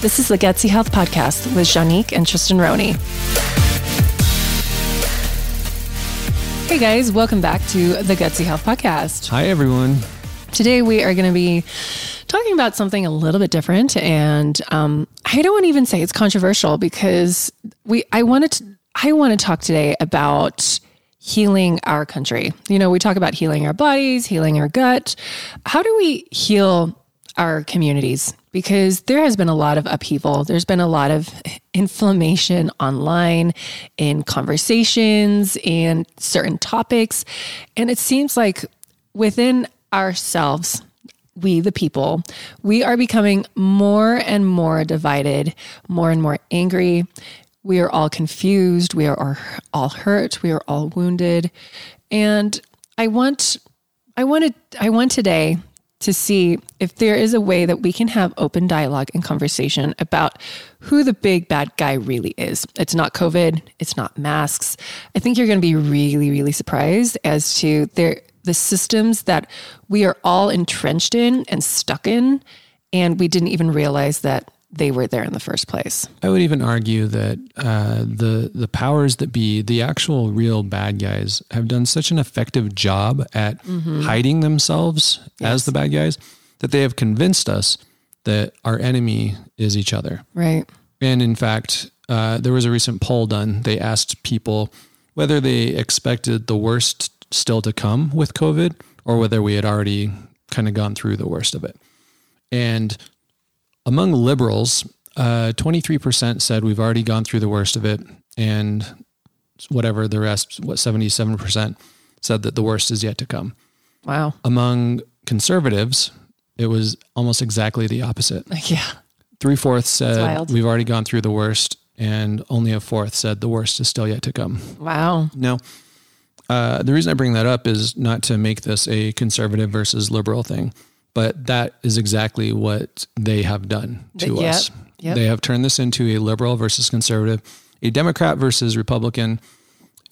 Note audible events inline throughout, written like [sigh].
This is the Gutsy Health Podcast with Janique and Tristan Roney. Hey guys, welcome back to the Gutsy Health Podcast. Hi, everyone. Today we are going to be talking about something a little bit different, and um, I don't want to even say it's controversial because we. I wanted to. I want to talk today about healing our country. You know, we talk about healing our bodies, healing our gut. How do we heal our communities? Because there has been a lot of upheaval. There's been a lot of [laughs] inflammation online in conversations and certain topics. And it seems like within ourselves, we, the people, we are becoming more and more divided, more and more angry. We are all confused. We are all hurt. We are all wounded. And I want, I wanted, I want today to see if there is a way that we can have open dialogue and conversation about who the big bad guy really is. It's not COVID, it's not masks. I think you're going to be really, really surprised as to the systems that we are all entrenched in and stuck in, and we didn't even realize that they were there in the first place. I would even argue that uh, the the powers that be, the actual real bad guys, have done such an effective job at mm-hmm. hiding themselves yes. as the bad guys that they have convinced us that our enemy is each other. Right. And in fact, uh, there was a recent poll done. They asked people whether they expected the worst still to come with COVID or whether we had already kind of gone through the worst of it. And among liberals, uh, 23% said we've already gone through the worst of it. And whatever the rest, what, 77% said that the worst is yet to come. Wow. Among conservatives, it was almost exactly the opposite. [laughs] Yeah. Three fourths said we've already gone through the worst, and only a fourth said the worst is still yet to come. Wow. No. Uh, the reason I bring that up is not to make this a conservative versus liberal thing, but that is exactly what they have done to yep, us. Yep. They have turned this into a liberal versus conservative, a Democrat versus Republican.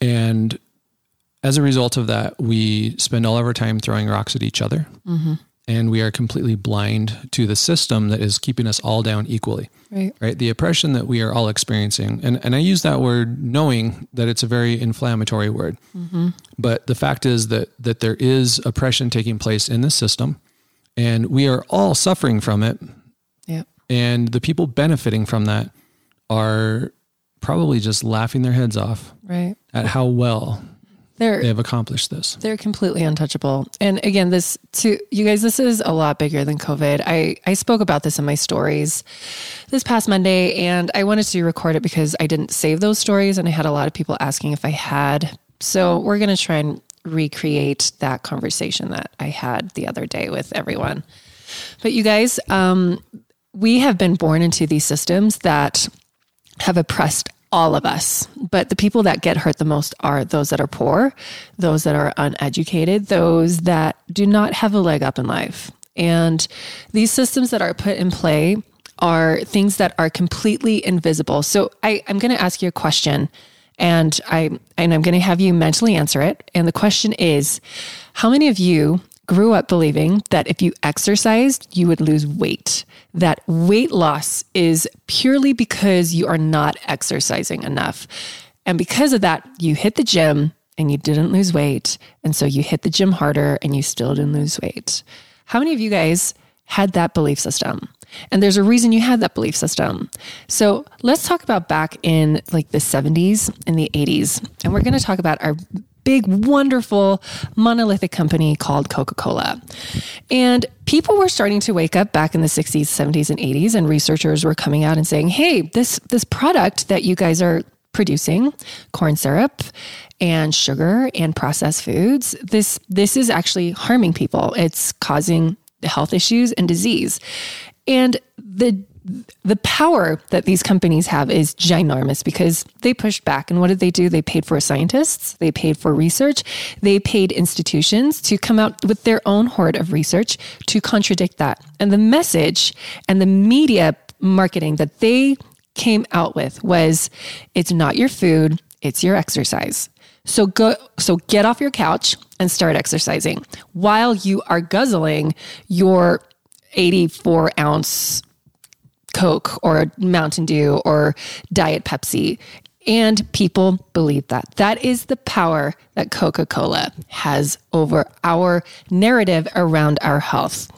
And as a result of that, we spend all of our time throwing rocks at each other. Mm-hmm. And we are completely blind to the system that is keeping us all down equally. Right. Right. The oppression that we are all experiencing. And, and I use that word knowing that it's a very inflammatory word. Mm-hmm. But the fact is that, that there is oppression taking place in the system and we are all suffering from it. Yeah. And the people benefiting from that are probably just laughing their heads off right. at how well they're, they have accomplished this. They're completely untouchable. And again, this to you guys, this is a lot bigger than COVID. I, I spoke about this in my stories this past Monday and I wanted to record it because I didn't save those stories and I had a lot of people asking if I had. So we're gonna try and recreate that conversation that I had the other day with everyone. But you guys, um, we have been born into these systems that have oppressed all of us. But the people that get hurt the most are those that are poor, those that are uneducated, those that do not have a leg up in life. And these systems that are put in play are things that are completely invisible. So I, I'm going to ask you a question and I and I'm going to have you mentally answer it. And the question is, how many of you grew up believing that if you exercised, you would lose weight? That weight loss is purely because you are not exercising enough. And because of that, you hit the gym and you didn't lose weight. And so you hit the gym harder and you still didn't lose weight. How many of you guys had that belief system? And there's a reason you had that belief system. So let's talk about back in like the 70s and the 80s. And we're going to talk about our big, wonderful monolithic company called Coca Cola. And people were starting to wake up back in the 60s, 70s, and 80s, and researchers were coming out and saying, hey, this, this product that you guys are producing, corn syrup, and sugar and processed foods this this is actually harming people it's causing health issues and disease and the the power that these companies have is ginormous because they pushed back. And what did they do? They paid for scientists, they paid for research, they paid institutions to come out with their own horde of research to contradict that. And the message and the media marketing that they came out with was it's not your food, it's your exercise. So go so get off your couch and start exercising while you are guzzling your 84 ounce Coke or Mountain Dew or Diet Pepsi. And people believe that. That is the power that Coca Cola has over our narrative around our health,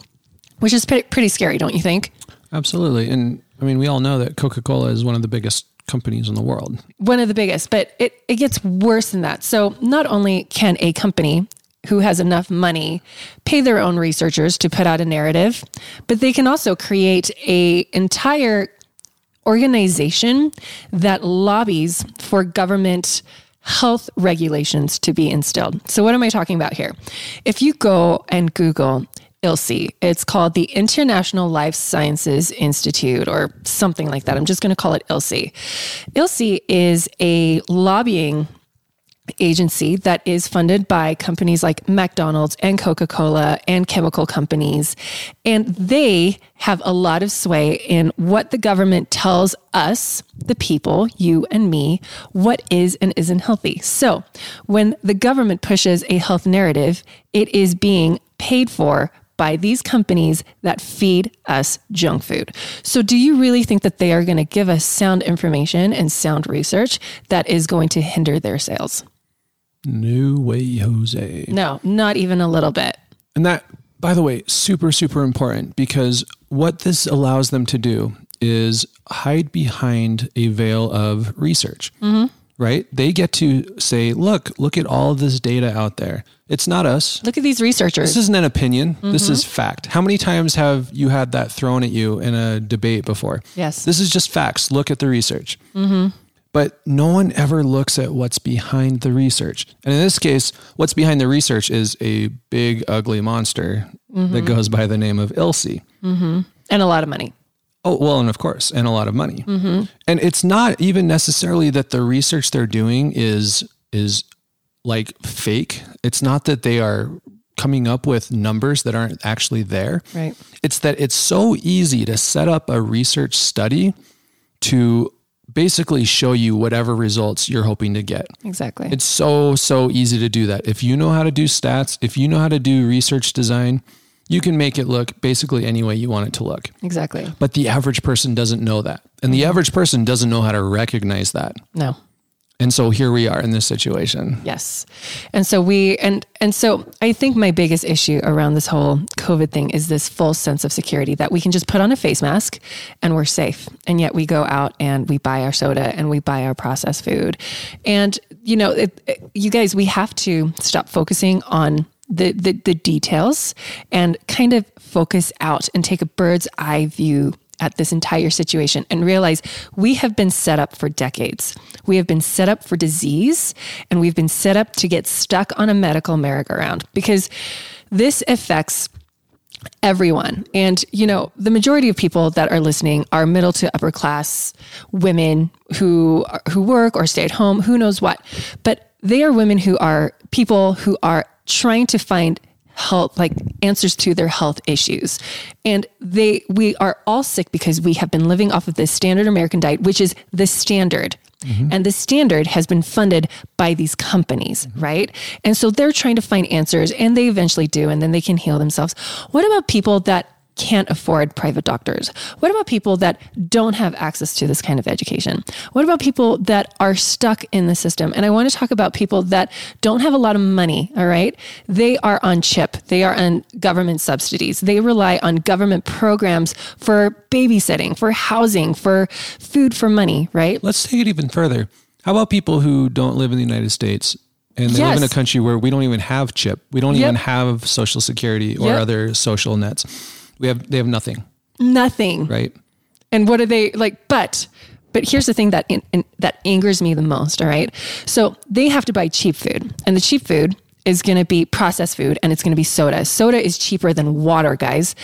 which is pretty, scary, don't you think? Absolutely. And I mean, we all know that Coca Cola is one of the biggest companies in the world. One of the biggest, but it, it gets worse than that. So, not only can a company who has enough money pay their own researchers to put out a narrative, but they can also create a entire organization that lobbies for government health regulations to be instilled. So, what am I talking about here? If you go and Google ILSI, it's called the International Life Sciences Institute or something like that. I'm just going to call it ILSI. ILSI is a lobbying agency that is funded by companies like McDonald's and Coca Cola and chemical companies. And they have a lot of sway in what the government tells us, the people, you and me, what is and isn't healthy. So when the government pushes a health narrative, it is being paid for by these companies that feed us junk food. So, do you really think that they are going to give us sound information and sound research that is going to hinder their sales? No way, Jose. No, not even a little bit. And that, by the way, super, super important because what this allows them to do is hide behind a veil of research, mm-hmm. right? They get to say, look, look at all of this data out there. It's not us. Look at these researchers. This isn't an opinion. Mm-hmm. This is fact. How many times have you had that thrown at you in a debate before? Yes. This is just facts. Look at the research. Mm-hmm but no one ever looks at what's behind the research. And in this case, what's behind the research is a big, ugly monster mm-hmm. that goes by the name of ILSI. Mm-hmm. And a lot of money. Oh, well, and of course, and a lot of money. Mm-hmm. And it's not even necessarily that the research they're doing is is like fake. It's not that they are coming up with numbers that aren't actually there. Right. It's that it's so easy to set up a research study to basically show you whatever results you're hoping to get. Exactly. It's so, so easy to do that. If you know how to do stats, if you know how to do research design, you can make it look basically any way you want it to look. Exactly. But the average person doesn't know that. And the mm-hmm. average person doesn't know how to recognize that. No. And so here we are in this situation. Yes. And so we and and so I think my biggest issue around this whole COVID thing is this false sense of security that we can just put on a face mask and we're safe. And yet we go out and we buy our soda and we buy our processed food. And you know, it, it, you guys we have to stop focusing on the, the the details and kind of focus out and take a bird's eye view at this entire situation and realize we have been set up for decades. We have been set up for disease and we've been set up to get stuck on a medical merry-go-round because this affects everyone. And, you know, the majority of people that are listening are middle to upper class women who who work or stay at home, who knows what. But they are women who are people who are trying to find health like answers to their health issues and they we are all sick because we have been living off of this standard american diet which is the standard mm-hmm. and the standard has been funded by these companies mm-hmm. right and so they're trying to find answers and they eventually do and then they can heal themselves what about people that can't afford private doctors? What about people that don't have access to this kind of education? What about people that are stuck in the system? And I want to talk about people that don't have a lot of money, all right? They are on CHIP, they are on government subsidies, they rely on government programs for babysitting, for housing, for food for money, right? Let's take it even further. How about people who don't live in the United States and they yes. live in a country where we don't even have CHIP. We don't yep. even have social security or yep. other social nets. We have they have nothing. Nothing. Right. And what are they like? But but here's the thing that in, in, that angers me the most. All right. So they have to buy cheap food, and the cheap food is going to be processed food and it's going to be soda. Soda is cheaper than water, guys.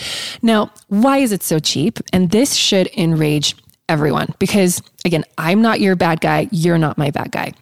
Now, why is it so cheap? And this should enrage everyone because, again, I'm not your bad guy. You're not my bad guy.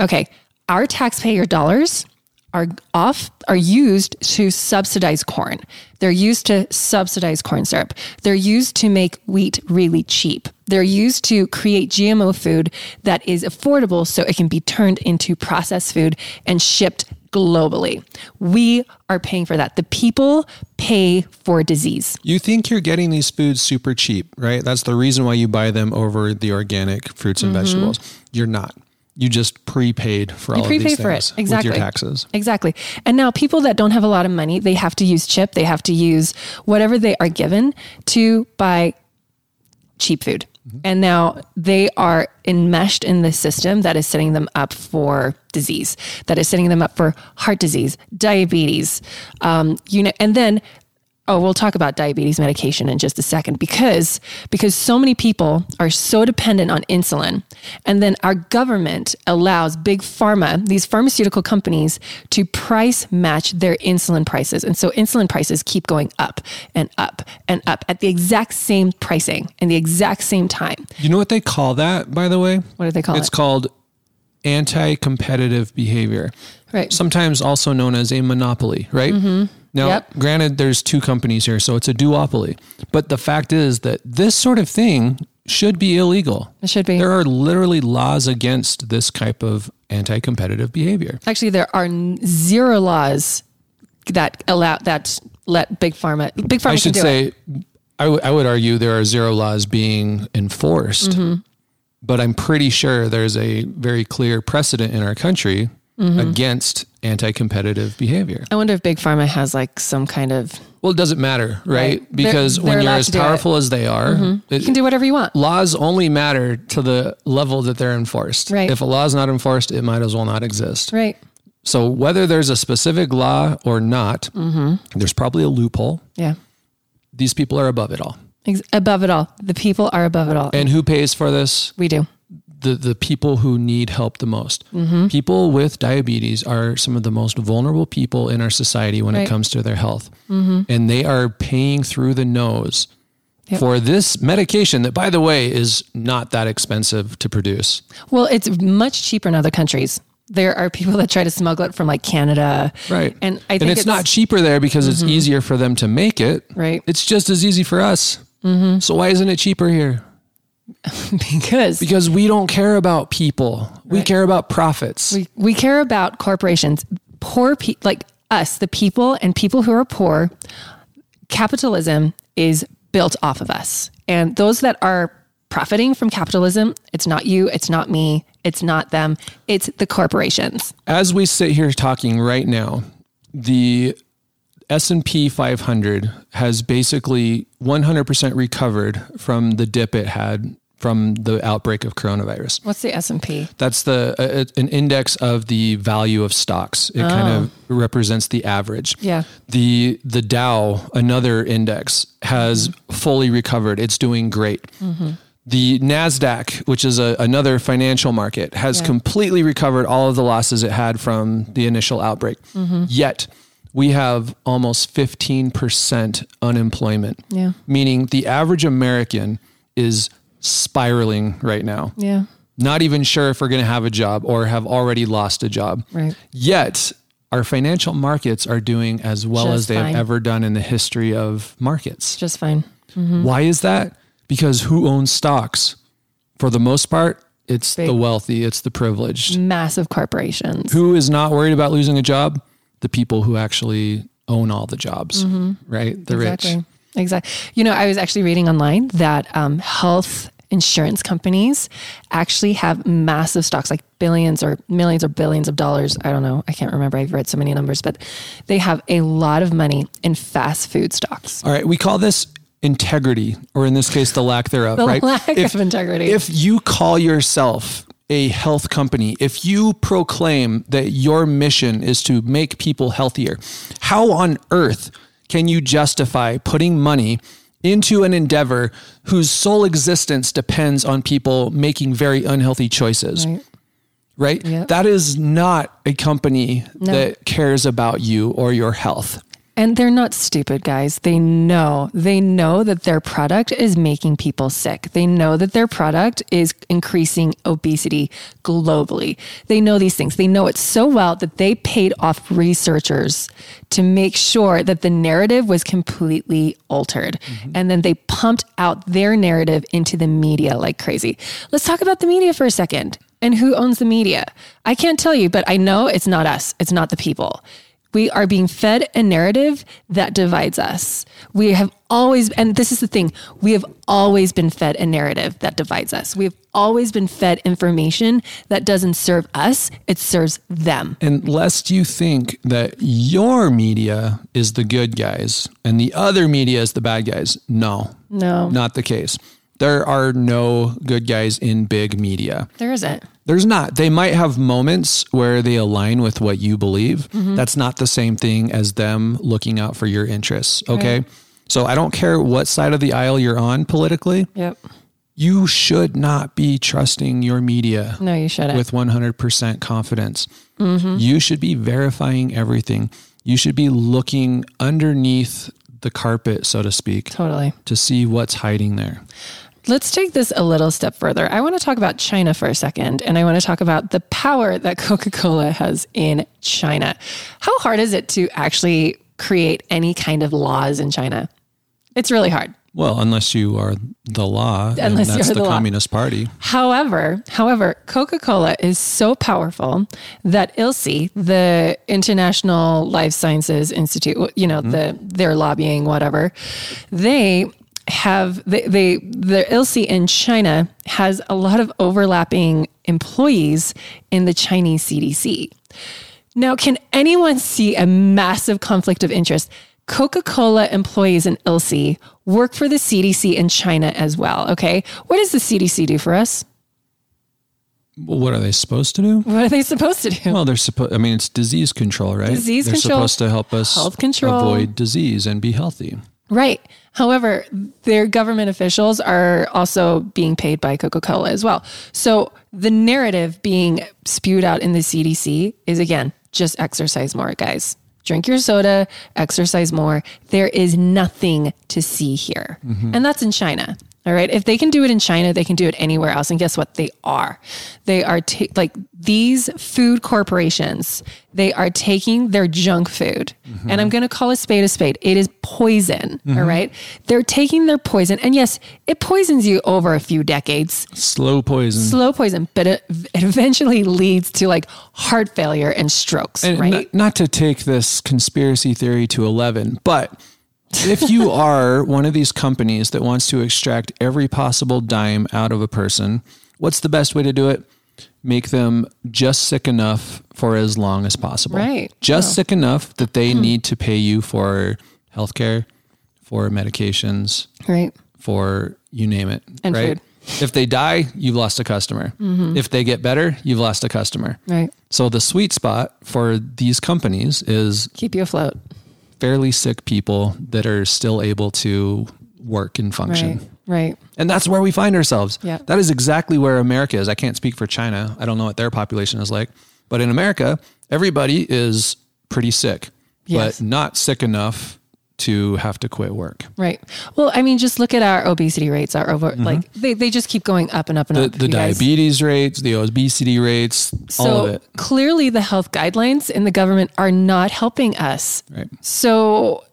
Okay. Our taxpayer dollars are off are used to subsidize corn. They're used to subsidize corn syrup. They're used to make wheat really cheap. They're used to create GMO food that is affordable so it can be turned into processed food and shipped globally. We are paying for that. The people pay for disease. You think you're getting these foods super cheap, right? That's the reason why you buy them over the organic fruits and mm-hmm. vegetables. You're not. You just prepaid for you all prepay of these for things it. Exactly. with your taxes. Exactly. And now people that don't have a lot of money, they have to use CHIP, they have to use whatever they are given to buy cheap food. Mm-hmm. And now they are enmeshed in the system that is setting them up for disease, that is setting them up for heart disease, diabetes, um, you know, and then oh we'll talk about diabetes medication in just a second because because so many people are so dependent on insulin. And then our government allows big pharma these pharmaceutical companies to price match their insulin prices. And so insulin prices keep going up and up and up at the exact same pricing and the exact same time. You know what they call that by the way? What do they call it's it? it's called anti-competitive behavior. Right. Sometimes also known as a monopoly right? Mm-hmm now, yep. granted, there's two companies here, so it's a duopoly. But the fact is that this sort of thing should be illegal. It should be. There are literally laws against this type of anti competitive behavior. Actually, there are zero laws that allow that let big pharma big pharma. I should say, I, w- I would argue there are zero laws being enforced, mm-hmm. but I'm pretty sure there's a very clear precedent in our country mm-hmm. against anti-competitive behavior. I wonder if big pharma has like some kind of well, it doesn't matter, right? right. Because they're, they're when you're as powerful as they are, mm-hmm. it, you can do whatever you want. Laws only matter to the level that they're enforced. Right. If a law is not enforced, it might as well not exist. Right. So whether there's a specific law or not, mm-hmm. there's probably a loophole. Yeah. These people are above it all. Ex- above it all. The people are above it all. And who pays for this? We do the the people who need help the most. Mm-hmm. People with diabetes are some of the most vulnerable people in our society when right. it comes to their health, mm-hmm. and they are paying through the nose yep. for this medication that, by the way, is not that expensive to produce. Well, it's much cheaper in other countries there are people that try to smuggle it from like Canada. Right. And I think and it's, it's not cheaper there because mm-hmm. it's easier for them to make it. Right. It's just as easy for us. Mm-hmm. So why isn't it cheaper here? [laughs] because because we don't care about people. We care about profits. We we care about corporations. Poor people like us, the people and people who are poor. Capitalism is built off of us. And those that are profiting from capitalism, it's not you, it's not me, it's not them, it's the corporations. As we sit here talking right now, the S&P 500 has basically 100% recovered from the dip it had from the outbreak of coronavirus. What's the S&P? That's the uh, an index of the value of stocks. It oh. kind of represents the average. Yeah. The the Dow, another index, has mm-hmm. fully recovered. It's doing great. Mm-hmm. The Nasdaq, which is a, another financial market, has yeah. completely recovered all of the losses it had from the initial outbreak. Mm-hmm. Yet we have almost 15% unemployment. Yeah. Meaning the average American is spiraling right now. Yeah. Not even sure if we're going to have a job or have already lost a job. Right. Yet our financial markets are doing as well Just as they fine. have ever done in the history of markets. Just fine. Mm-hmm. Why is that? Because who owns stocks? For the most part, it's Big, the wealthy, it's the privileged. Massive corporations. Who is not worried about losing a job? The people who actually own all the jobs, mm-hmm. right? The exactly. rich. Exactly. You know, I was actually reading online that um, health insurance companies actually have massive stocks, like billions or millions or billions of dollars. I don't know. I can't remember. I've read so many numbers, but they have a lot of money in fast food stocks. All right. We call this integrity, or in this case, the lack thereof, the right? Lack if, of integrity. If you call yourself a health company, if you proclaim that your mission is to make people healthier, how on earth can you justify putting money into an endeavor whose sole existence depends on people making very unhealthy choices? Right. right? Yep. That is not a company no. that cares about you or your health. And they're not stupid, guys. They know. They know that their product is making people sick. They know that their product is increasing obesity globally. They know these things. They know it so well that they paid off researchers to make sure that the narrative was completely altered. Mm-hmm. And then they pumped out their narrative into the media like crazy. Let's talk about the media for a second And who owns the media? I can't tell you, but I know it's not us. It's not the people. We are being fed a narrative that divides us. We have always, and this is the thing, we have always been fed a narrative that divides us. We have always been fed information that doesn't serve us, it serves them. And lest you think that your media is the good guys and the other media is the bad guys, no. No. Not the case. There are no good guys in big media. There isn't. There's not. They might have moments where they align with what you believe. Mm-hmm. That's not the same thing as them looking out for your interests. Okay. Right. So I don't care what side of the aisle you're on politically. Yep. You should not be trusting your media. No, you shouldn't. With 100% confidence. Mm-hmm. You should be verifying everything. You should be looking underneath the carpet, so to speak. Totally. To see what's hiding there. Let's take this a little step further. I want to talk about China for a second, and I want to talk about the power that Coca Cola has in China. How hard is it to actually create any kind of laws in China? It's really hard. Well, unless you are the law, unless that's you're the, the Communist Party. However, however, Coca-Cola is so powerful that ILSI, the International Life Sciences Institute, you know, mm-hmm. the they're lobbying whatever, they have they, they the ILSI in China has a lot of overlapping employees in the Chinese CDC. Now, can anyone see a massive conflict of interest? Coca Cola employees in ILSI work for the CDC in China as well. Okay. What does the CDC do for us? Well, what are they supposed to do? What are they supposed to do? Well, they're supposed, I mean, it's disease control, right? Disease they're control. They're supposed to help us health control. avoid disease and be healthy. Right. However, their government officials are also being paid by Coca Cola as well. So the narrative being spewed out in the CDC is again, just exercise more, guys. Drink your soda, exercise more. There is nothing to see here. Mm-hmm. And that's in China. All right. If they can do it in China, they can do it anywhere else. And guess what? They are. They are ta- like these food corporations, they are taking their junk food. Mm-hmm. And I'm going to call a spade a spade. It is poison. Mm-hmm. All right. They're taking their poison. And yes, it poisons you over a few decades. Slow poison. Slow poison. But it, it eventually leads to like heart failure and strokes. And right. Not, not to take this conspiracy theory to 11, but if you are one of these companies that wants to extract every possible dime out of a person, what's the best way to do it? Make them just sick enough for as long as possible. Right. Just oh. sick enough that they hmm. need to pay you for healthcare, for medications, right, for you name it, and right? Food. If they die, you've lost a customer. Mm-hmm. If they get better, you've lost a customer. Right. So the sweet spot for these companies is keep you afloat fairly sick people that are still able to work and function. Right. Right. And that's where we find ourselves. Yeah. That is exactly where America is. I can't speak for China. I don't know what their population is like. But in America, everybody is pretty sick, yes. but not sick enough to have to quit work. Right. Well, I mean, just look at our obesity rates. Our over mm-hmm. like they, they just keep going up and up and the, up. The diabetes guys. rates, the obesity rates, so all of it. Clearly, the health guidelines in the government are not helping us. Right. So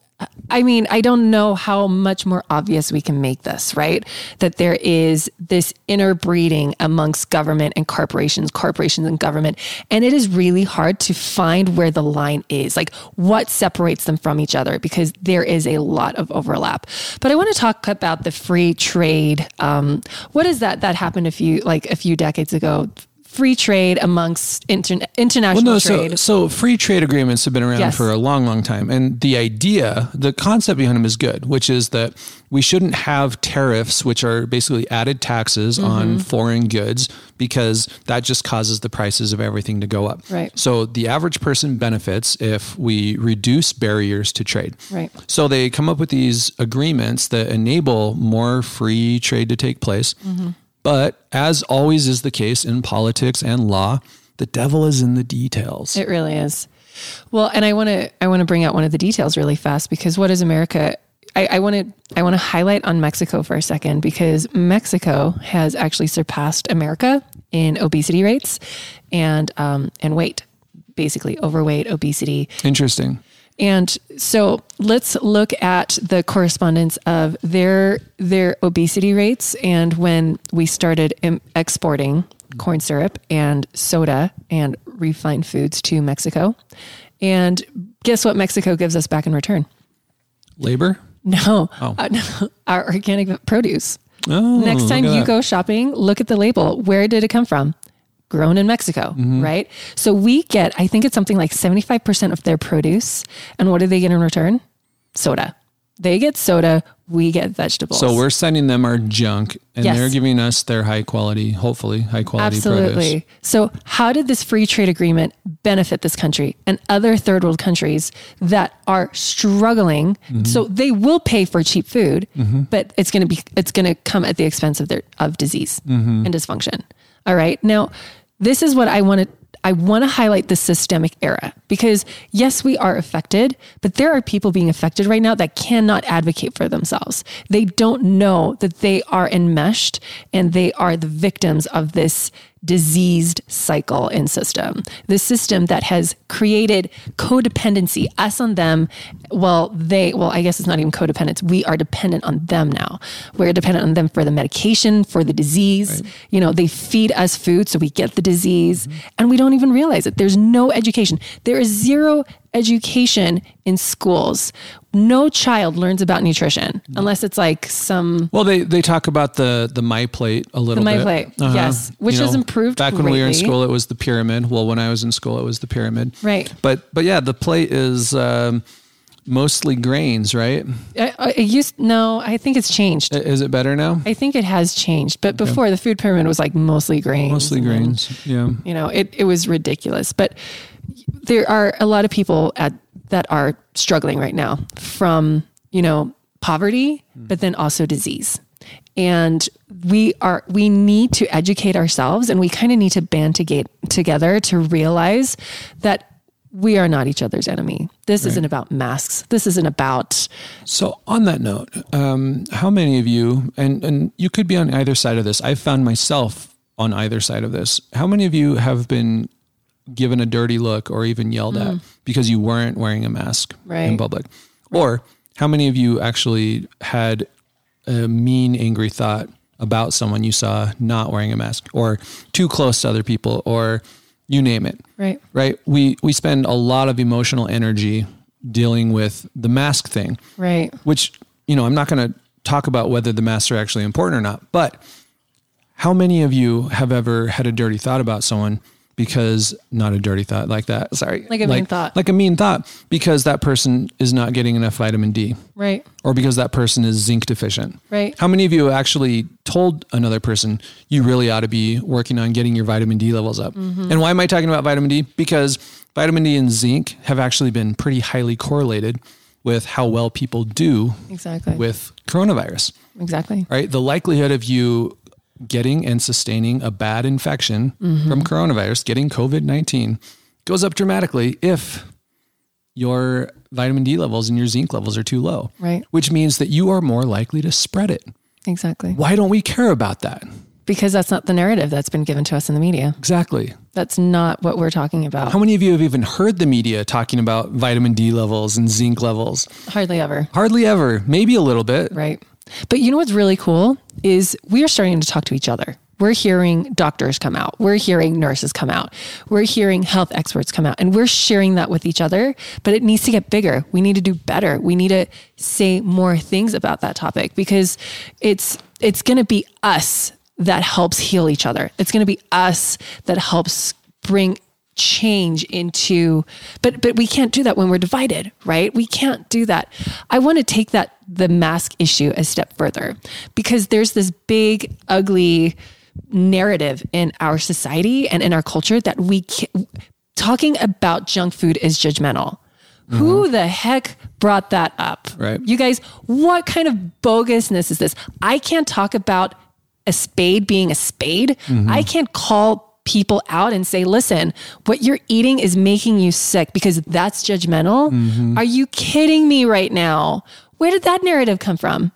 I mean, I don't know how much more obvious we can make this, right? That there is this interbreeding amongst government and corporations, corporations and government. And it is really hard to find where the line is, like what separates them from each other, because there is a lot of overlap. But I want to talk about the free trade. Um, what is that that happened a few, like a few decades ago? Free trade amongst inter- international well, no, trade. So, so free trade agreements have been around yes. for a long, long time. And the idea, the concept behind them is good, which is that we shouldn't have tariffs, which are basically added taxes mm-hmm. on foreign goods, because that just causes the prices of everything to go up. Right. So the average person benefits if we reduce barriers to trade. Right. So they come up with these agreements that enable more free trade to take place. Mm-hmm but as always is the case in politics and law, the devil is in the details. It really is. Well, and I want to I want to bring out one of the details really fast because what is America? I want to I want to highlight on Mexico for a second because Mexico has actually surpassed America in obesity rates and um, and weight, basically overweight, obesity. Interesting. And so let's look at the correspondence of their their obesity rates and when we started exporting corn syrup and soda and refined foods to Mexico. And guess what Mexico gives us back in return? Labor? No, oh. uh, [laughs] no our organic produce. Oh, Next time you go shopping, look at the label. Where did it come from? Grown in Mexico, mm-hmm. right? So we get, I think it's something like 75% of their produce. And what do they get in return? Soda. They get soda, we get vegetables. So we're sending them our junk and yes. they're giving us their high quality, hopefully high quality Absolutely. Produce. So how did this free trade agreement benefit this country and other third world countries that are struggling? Mm-hmm. So they will pay for cheap food, mm-hmm. but it's going to be it's going to come at the expense of their of disease mm-hmm. and dysfunction. All right. Now, this is what I want to I want to highlight the systemic era because yes, we are affected, but there are people being affected right now that cannot advocate for themselves. They don't know that they are enmeshed and they are the victims of this diseased cycle and system. The system that has created codependency, us on them. Well, they, well, I guess it's not even codependence. We are dependent on them now. We're dependent on them for the medication, for the disease. Right. You know, they feed us food so we get the disease mm-hmm. and we don't even realize it. There's no education. There is zero education in schools. No child learns about nutrition unless it's like some. Well, they, they talk about the the my plate a little the bit. My plate, uh-huh. yes, which you know, improved. Back greatly. when we were in school, it was the pyramid. Well, when I was in school, it was the pyramid. Right. But but yeah, the plate is. Um, mostly grains, right? Uh, it used no, I think it's changed. Is it better now? I think it has changed, but before okay. the food pyramid was like mostly grains. Mostly grains, yeah. You know, it it was ridiculous, but there are a lot of people at that are struggling right now from, you know, poverty, but then also disease. And we are we need to educate ourselves and we kind of need to band together to realize that we are not each other's enemy. This right. isn't about masks. This isn't about. So, on that note, um, how many of you, and, and you could be on either side of this, I've found myself on either side of this. How many of you have been given a dirty look or even yelled mm. at because you weren't wearing a mask right. in public? Right. Or how many of you actually had a mean, angry thought about someone you saw not wearing a mask or too close to other people or you name it. Right. Right. We we spend a lot of emotional energy dealing with the mask thing. Right. Which, you know, I'm not going to talk about whether the masks are actually important or not, but how many of you have ever had a dirty thought about someone because not a dirty thought like that. Sorry. Like a like, mean thought. Like a mean thought because that person is not getting enough vitamin D. Right. Or because that person is zinc deficient. Right. How many of you actually told another person you really ought to be working on getting your vitamin D levels up? Mm-hmm. And why am I talking about vitamin D? Because vitamin D and zinc have actually been pretty highly correlated with how well people do exactly with coronavirus. Exactly. Right? The likelihood of you getting and sustaining a bad infection mm-hmm. from coronavirus, getting COVID 19, goes up dramatically if your vitamin D levels and your zinc levels are too low. Right. Which means that you are more likely to spread it. Exactly. Why don't we care about that? Because that's not the narrative that's been given to us in the media. Exactly. That's not what we're talking about. How many of you have even heard the media talking about vitamin D levels and zinc levels? Hardly ever. Hardly ever. Maybe a little bit. Right. But you know what's really cool is we are starting to talk to each other. We're hearing doctors come out. We're hearing nurses come out. We're hearing health experts come out and we're sharing that with each other, but it needs to get bigger. We need to do better. We need to say more things about that topic because it's it's going to be us that helps heal each other. It's going to be us that helps bring change into but but we can't do that when we're divided right we can't do that i want to take that the mask issue a step further because there's this big ugly narrative in our society and in our culture that we can, talking about junk food is judgmental Mm-hmm. Who the heck brought that up? Right. You guys, what kind of bogusness is this? I can't talk about a spade being a spade. Mm-hmm. I can't call people out and say, listen, what you're eating is making you sick because that's judgmental. Mm-hmm. Are you kidding me right now? Where did that narrative come from?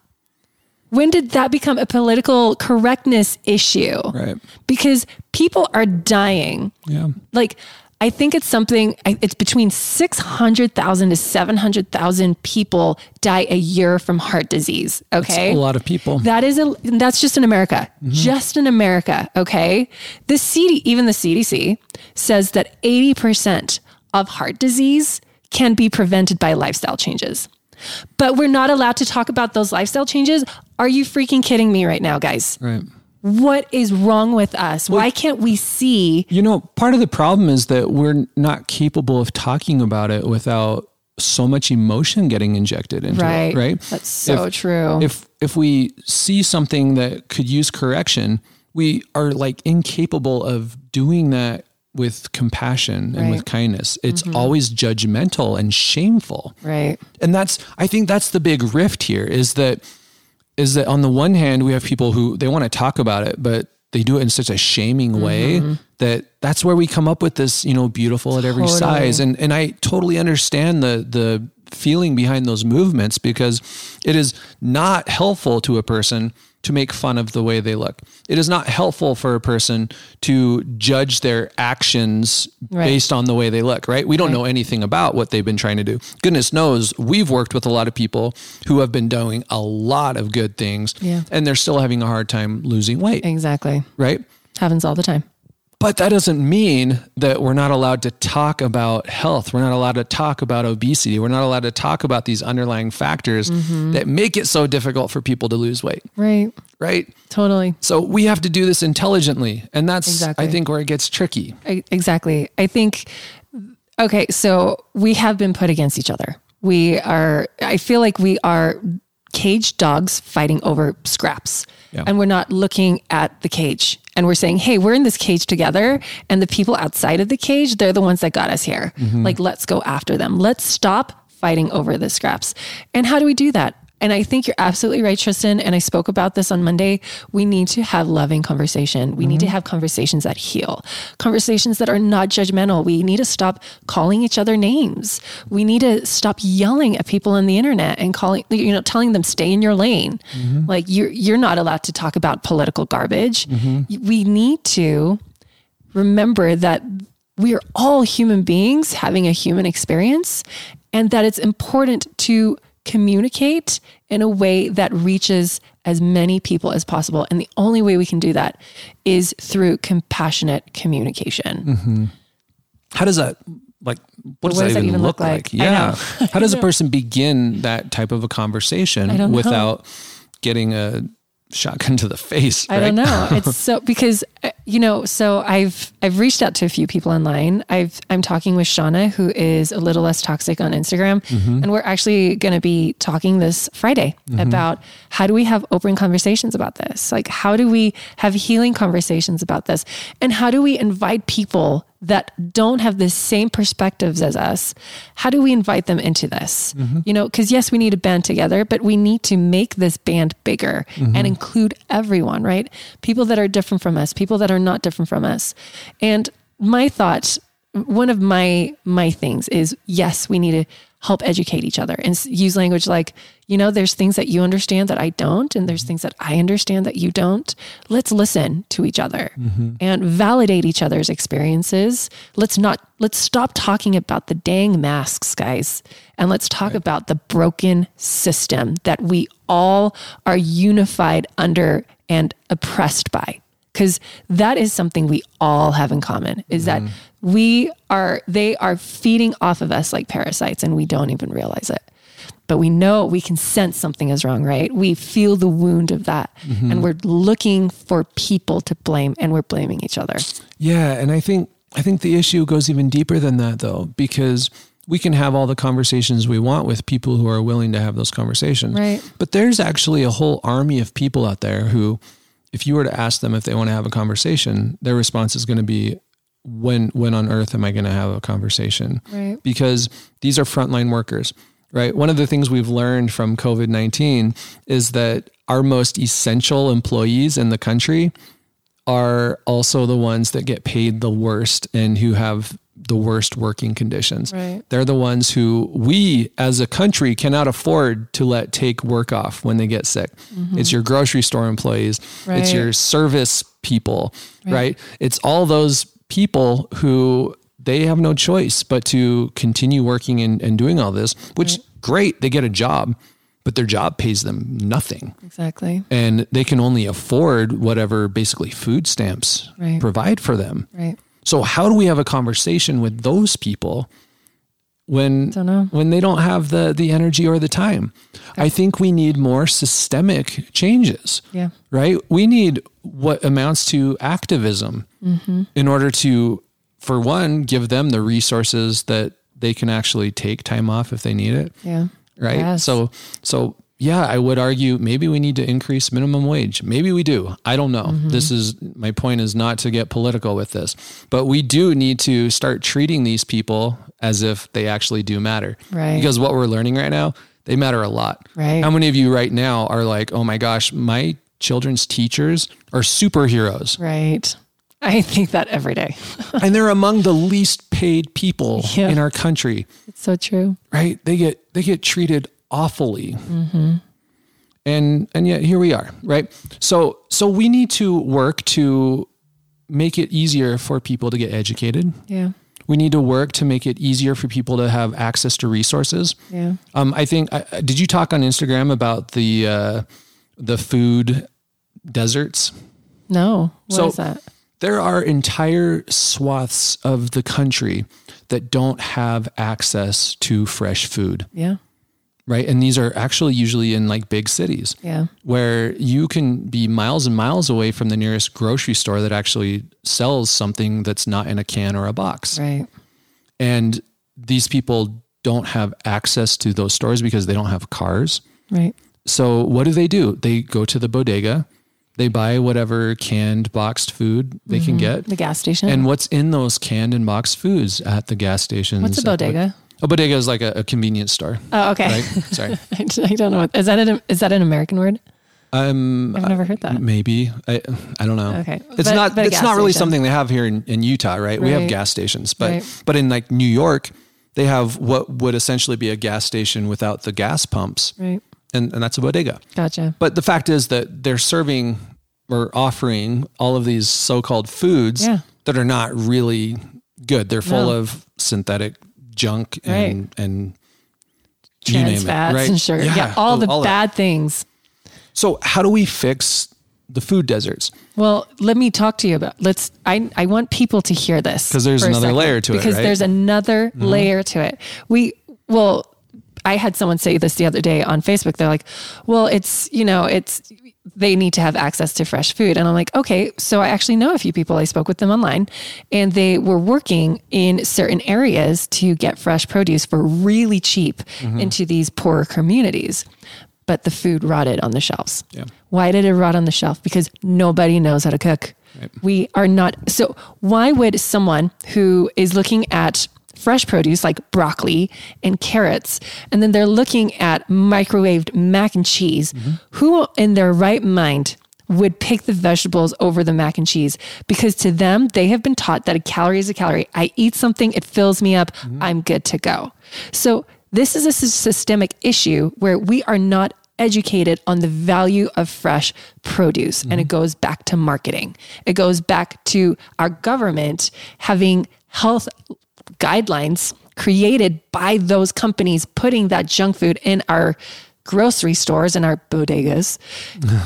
When did that become a political correctness issue? Right. Because people are dying. Yeah. Like, I think it's something, it's between 600,000 to 700,000 people die a year from heart disease. Okay. That's a lot of people. That is a, that's just in America, mm-hmm. just in America. Okay. The CD, even the CDC says that 80% of heart disease can be prevented by lifestyle changes. But we're not allowed to talk about those lifestyle changes. Are you freaking kidding me right now, guys? Right what is wrong with us? Well, Why can't we see? You know, part of the problem is that we're not capable of talking about it without so much emotion getting injected into right. it, right? That's so if, true. If if we see something that could use correction, we are like incapable of doing that with compassion and right. with kindness. It's mm-hmm. always judgmental and shameful. Right. And that's I think that's the big rift here is that is that on the one hand we have people who they want to talk about it but they do it in such a shaming way mm-hmm. that that's where we come up with this you know beautiful at every totally. size and and I totally understand the the feeling behind those movements because it is not helpful to a person to make fun of the way they look. It is not helpful for a person to judge their actions right. based on the way they look, right? We don't right. know anything about what they've been trying to do. Goodness knows we've worked with a lot of people who have been doing a lot of good things yeah. and they're still having a hard time losing weight. Exactly. Right? Happens all the time. But that doesn't mean that we're not allowed to talk about health. We're not allowed to talk about obesity. We're not allowed to talk about these underlying factors mm-hmm. that make it so difficult for people to lose weight. Right. Right. Totally. So we have to do this intelligently. And that's, exactly. I think, where it gets tricky. I, exactly. I think, okay, so we have been put against each other. We are, I feel like we are caged dogs fighting over scraps. Yeah. And we're not looking at the cage and we're saying, hey, we're in this cage together. And the people outside of the cage, they're the ones that got us here. Mm-hmm. Like, let's go after them. Let's stop fighting over the scraps. And how do we do that? And I think you're absolutely right, Tristan. And I spoke about this on Monday. We need to have loving conversation. We mm-hmm. need to mm-hmm. have conversations that heal, conversations that are not judgmental. We need to stop calling each other names. We need to stop yelling at people on the internet and calling, you know, telling them stay in your lane. Mm-hmm. Like you're you're not allowed to talk about political garbage. Mm-hmm. We need to remember that we are all human beings having a human experience and that it's important to communicate in a way that reaches as many people as possible. And the only way we can do that is through compassionate communication. Mm-hmm. How does that like what, does, what does that, even, even look, look like? like? Yeah. [laughs] How does a person begin that type of a conversation without getting a shotgun to the face. Right? I don't know. [laughs] It's so because uh, you know. So I've I've reached out to a few people online. I've I'm talking with Shauna, who is a little less toxic on Instagram, mm-hmm. and we're actually going to be talking this Friday mm-hmm. about how do we have open conversations about this. Like how do we have healing conversations about this, and how do we invite people that don't have the same perspectives as us, how do we invite them into this? Mm-hmm. You know, because yes, we need to band together, but we need to make this band bigger mm-hmm. and include everyone, right? People that are different from us, people that are not different from us. And my thought, one of my my things is yes, we need to help educate each other and use language like, you know, there's things that you understand that I don't, and there's things that I understand that you don't. Let's listen to each other mm-hmm. and validate each other's experiences. Let's not, let's stop talking about the dang masks, guys, and let's talk right. about the broken system that we all are unified under and oppressed by because that is something we all have in common is mm-hmm. that we are they are feeding off of us like parasites and we don't even realize it. But we know we can sense something is wrong right? We feel the wound of that mm-hmm. and we're looking for people to blame and we're blaming each other. Yeah and i think i think the issue goes even deeper than that though because we can have all the conversations we want with people who are willing to have those conversations. Right. But there's actually a whole army of people out there who if you were to ask them if they want to have a conversation, their response is going to be, when when on earth am I going to have a conversation? Right. Because these are frontline workers, right? One of the things we've learned from COVID nineteen is that our most essential employees in the country are also the ones that get paid the worst and who have the worst working conditions. Right. They're the ones who we as a country cannot afford to let take work off when they get sick. Mm-hmm. It's your grocery store employees, right. it's your service people, right. right? It's all those people who they have no choice but to continue working and, and doing all this, which great, they get a job, but their job pays them nothing. Exactly. And they can only afford whatever basically food stamps right. provide for them. Right. So how do we have a conversation with those people when when they don't have the the energy or the time. Okay. I think we need more systemic changes. Yeah. Right? We need what amounts to activism mm-hmm. in order to for one give them the resources that they can actually take time off if they need it. Yeah. Right? Yes. So so yeah, I would argue maybe we need to increase minimum wage. Maybe we do. I don't know. Mm-hmm. This is my point is not to get political with this, but we do need to start treating these people as if they actually do matter. Right. Because what we're learning right now, they matter a lot. Right. How many of you right now are like, oh my gosh, my children's teachers are superheroes? Right. I think that every day. [laughs] and they're among the least paid people yeah. in our country. It's so true. Right? They get they get treated awfully. Mm-hmm. And and yet here we are, right? So so we need to work to make it easier for people to get educated. Yeah. We need to work to make it easier for people to have access to resources. Yeah. Um, I think. Uh, did you talk on Instagram about the uh, the food deserts? No. What so, is that? There are entire swaths of the country that don't have access to fresh food. Yeah right? And these are actually usually in like big cities. Yeah. Where you can be miles and miles away from the nearest grocery store that actually sells something that's not in a can or a box. Right. And these people don't have access to those stores because they don't have cars. Right. So what do they do? They go to the bodega. They buy whatever canned boxed food they mm-hmm. can get. The gas station. And what's in those canned and boxed foods at the gas stations? What's a bodega? A bodega is like a, a convenience store. Oh, okay. Right? [laughs] Sorry. I, don't know. Is that an, is that an American word? Um, I've never heard that. Maybe I, I don't know. Okay, it's but, not. But it's not really station. something they have here in, in Utah, right? right? We have gas stations, but right. but in like New York, they have what would essentially be a gas station without the gas pumps, right? And and that's a bodega. Gotcha. But the fact is that they're serving or offering all of these so-called foods yeah. that are not really good. They're full no. of synthetic junk and right. and trans fats it, right? and sugar. Yeah, yeah all the all bad that. things. So how do we fix the food deserts? Well, let me talk to you about. Let's. I I want people to hear this because there's another layer to it. Because there's another mm-hmm. layer to it. We well. I had someone say this the other day on Facebook. They're like, "Well, it's you know, it's they need to have access to fresh food. And I'm like, okay, so I actually know a few people. I spoke with them online and they were working in certain areas to get fresh produce for really cheap mm-hmm. into these poorer communities. But the food rotted on the shelves. Yeah. Why did it rot on the shelf? Because nobody knows how to cook. Right. We are not. So, why would someone who is looking at fresh produce like broccoli and carrots, and then they're looking at microwaved mac and cheese. Mm-hmm. Who in their right mind would pick the vegetables over the mac and cheese because to them, they have been taught that a calorie is a calorie. I eat something, it fills me up, mm-hmm. I'm good to go. So, this is a systemic issue where we are not educated on the value of fresh produce. Mm-hmm. And it mm-hmm. goes back to marketing, it goes back to our government having health guidelines created by those companies putting that junk food in our grocery stores and our bodegas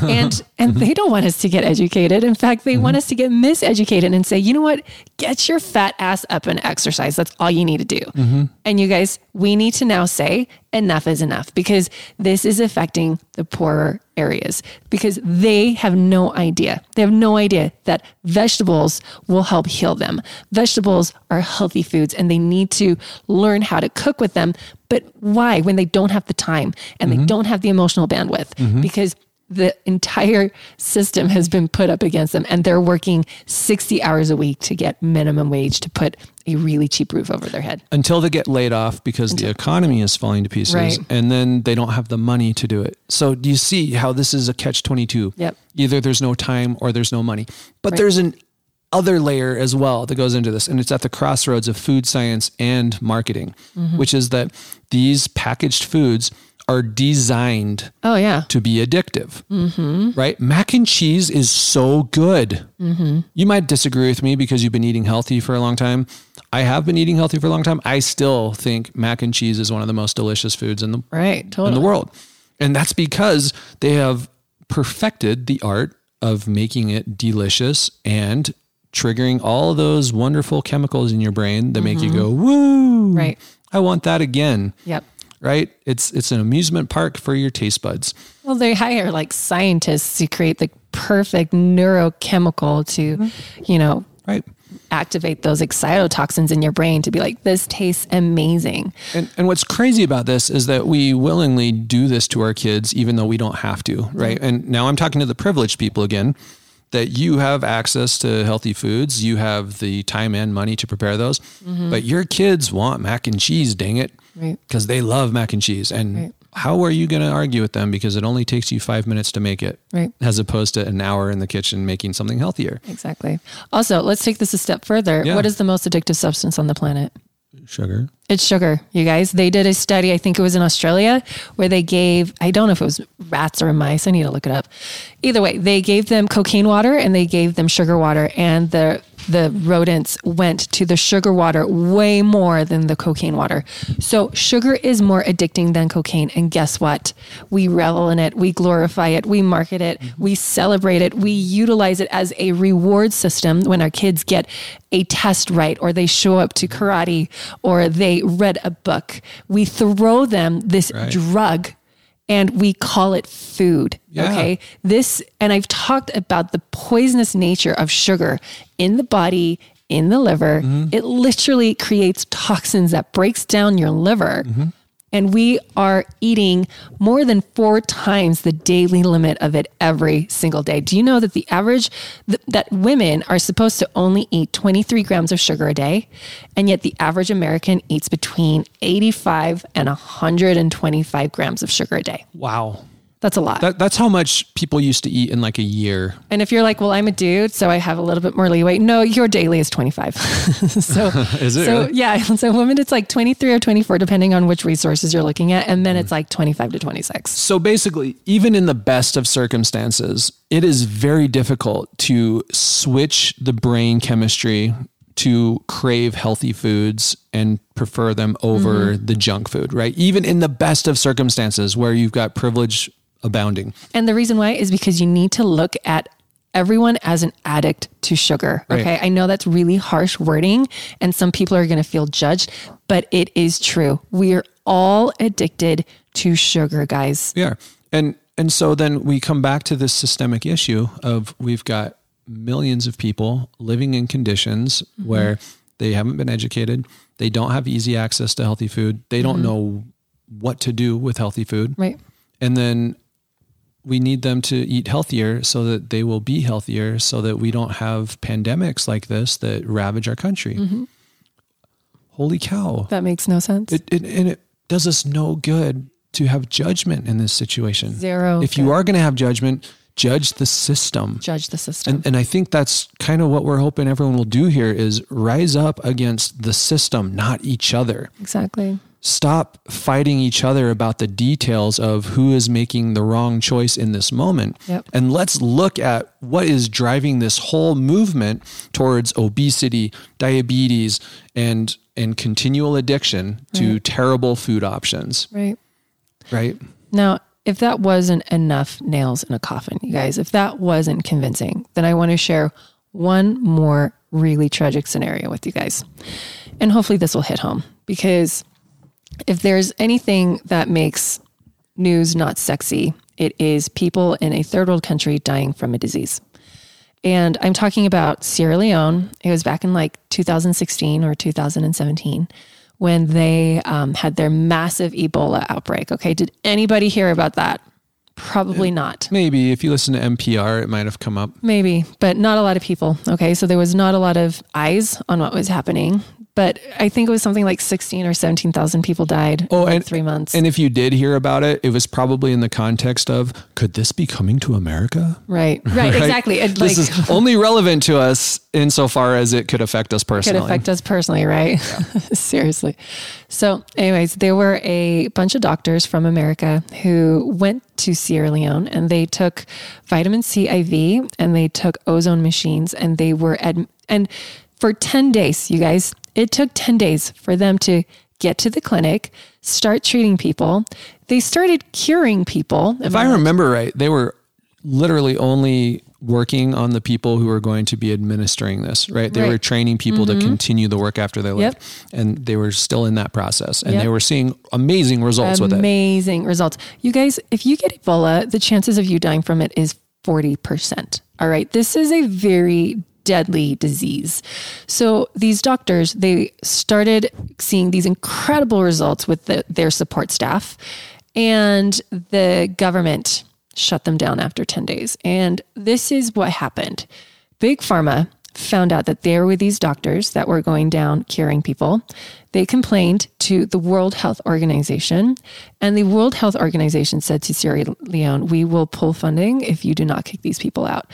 and [laughs] and they don't want us to get educated in fact they mm-hmm. want us to get miseducated and say you know what get your fat ass up and exercise that's all you need to do mm-hmm. and you guys we need to now say enough is enough because this is affecting the poorer areas because they have no idea. They have no idea that vegetables will help heal them. Vegetables are healthy foods and they need to learn how to cook with them. But why when they don't have the time and mm-hmm. they don't have the emotional bandwidth? Mm-hmm. Because the entire system has been put up against them and they're working 60 hours a week to get minimum wage to put a really cheap roof over their head until they get laid off because until, the economy is falling to pieces right. and then they don't have the money to do it so do you see how this is a catch 22 yep either there's no time or there's no money but right. there's an other layer as well that goes into this and it's at the crossroads of food science and marketing mm-hmm. which is that these packaged foods are designed oh yeah to be addictive mm-hmm. right mac and cheese is so good mm-hmm. you might disagree with me because you've been eating healthy for a long time I have been eating healthy for a long time. I still think mac and cheese is one of the most delicious foods in the right totally. in the world, and that's because they have perfected the art of making it delicious and triggering all those wonderful chemicals in your brain that mm-hmm. make you go woo. Right. I want that again. Yep. Right? It's it's an amusement park for your taste buds. Well, they hire like scientists to create the perfect neurochemical to, mm-hmm. you know, right activate those excitotoxins in your brain to be like, this tastes amazing. And, and what's crazy about this is that we willingly do this to our kids, even though we don't have to, right? And now I'm talking to the privileged people again that you have access to healthy foods, you have the time and money to prepare those, mm-hmm. but your kids want mac and cheese, dang it, because right. they love mac and cheese. And right. how are you going to argue with them because it only takes you five minutes to make it, right. as opposed to an hour in the kitchen making something healthier? Exactly. Also, let's take this a step further. Yeah. What is the most addictive substance on the planet? Sugar. It's sugar, you guys. They did a study, I think it was in Australia, where they gave, I don't know if it was rats or mice, I need to look it up. Either way, they gave them cocaine water and they gave them sugar water, and the the rodents went to the sugar water way more than the cocaine water. So, sugar is more addicting than cocaine. And guess what? We revel in it, we glorify it, we market it, mm-hmm. we celebrate it, we utilize it as a reward system when our kids get a test right, or they show up to karate, or they read a book. We throw them this right. drug and we call it food. Yeah. Okay. This, and I've talked about the poisonous nature of sugar in the body, in the liver. Mm-hmm. It literally creates toxins that breaks down your liver. Mm-hmm and we are eating more than four times the daily limit of it every single day. Do you know that the average th- that women are supposed to only eat 23 grams of sugar a day, and yet the average American eats between 85 and 125 grams of sugar a day? Wow. That's a lot. That, that's how much people used to eat in like a year. And if you're like, well, I'm a dude, so I have a little bit more leeway. No, your daily is 25. [laughs] so [laughs] is it? So really? yeah, so women, it's like 23 or 24, depending on which resources you're looking at, and then it's like 25 to 26. So basically, even in the best of circumstances, it is very difficult to switch the brain chemistry to crave healthy foods and prefer them over mm-hmm. the junk food, right? Even in the best of circumstances where you've got privilege abounding. And the reason why is because you need to look at everyone as an addict to sugar. Okay. Right. I know that's really harsh wording and some people are going to feel judged, but it is true. We are all addicted to sugar, guys. Yeah. And and so then we come back to this systemic issue of we've got millions of people living in conditions mm-hmm. where they haven't been educated, they don't have easy access to healthy food, they don't mm-hmm. know what to do with healthy food. Right. And then we need them to eat healthier so that they will be healthier so that we don't have pandemics like this that ravage our country. Mm-hmm. Holy cow. That makes no sense. It, it, and it does us no good to have judgment in this situation. Zero. If good. you are going to have judgment, judge the system. Judge the system. And, and I think that's kind of what we're hoping everyone will do here is rise up against the system, not each other. Exactly stop fighting each other about the details of who is making the wrong choice in this moment. Yep. And let's look at what is driving this whole movement towards obesity, diabetes, and and continual addiction right. to terrible food options. Right. Right. Now, if that wasn't enough nails in a coffin, you guys, if that wasn't convincing, then I want to share one more really tragic scenario with you guys. And hopefully this will hit home because if there's anything that makes news not sexy, it is people in a third world country dying from a disease. And I'm talking about Sierra Leone. It was back in like 2016 or 2017 when they um, had their massive Ebola outbreak. Okay. Did anybody hear about that? Probably not. Maybe if you listen to NPR, it might have come up. Maybe, but not a lot of people. Okay. So there was not a lot of eyes on what was happening but I think it was something like 16 or 17,000 people died oh, in and, three months. And if you did hear about it, it was probably in the context of, could this be coming to America? Right, [laughs] right, right? exactly. It, this is only relevant to us insofar as it could affect us personally. Could affect us personally, right? Yeah. [laughs] Seriously. So, anyways, there were a bunch of doctors from America who went to Sierra Leone and they took vitamin C IV and they took ozone machines and they were, ad- and for 10 days, you guys, It took 10 days for them to get to the clinic, start treating people. They started curing people. If I remember right, they were literally only working on the people who were going to be administering this, right? They right. were training people mm-hmm. to continue the work after they left. Yep. And they were still in that process and yep. they were seeing amazing results amazing with it. Amazing results. You guys, if you get Ebola, the chances of you dying from it is 40%. All right. This is a very deadly disease. So these doctors, they started seeing these incredible results with the, their support staff and the government shut them down after 10 days. And this is what happened. Big Pharma found out that there were these doctors that were going down curing people. They complained to the World Health Organization, and the World Health Organization said to Sierra Leone, We will pull funding if you do not kick these people out.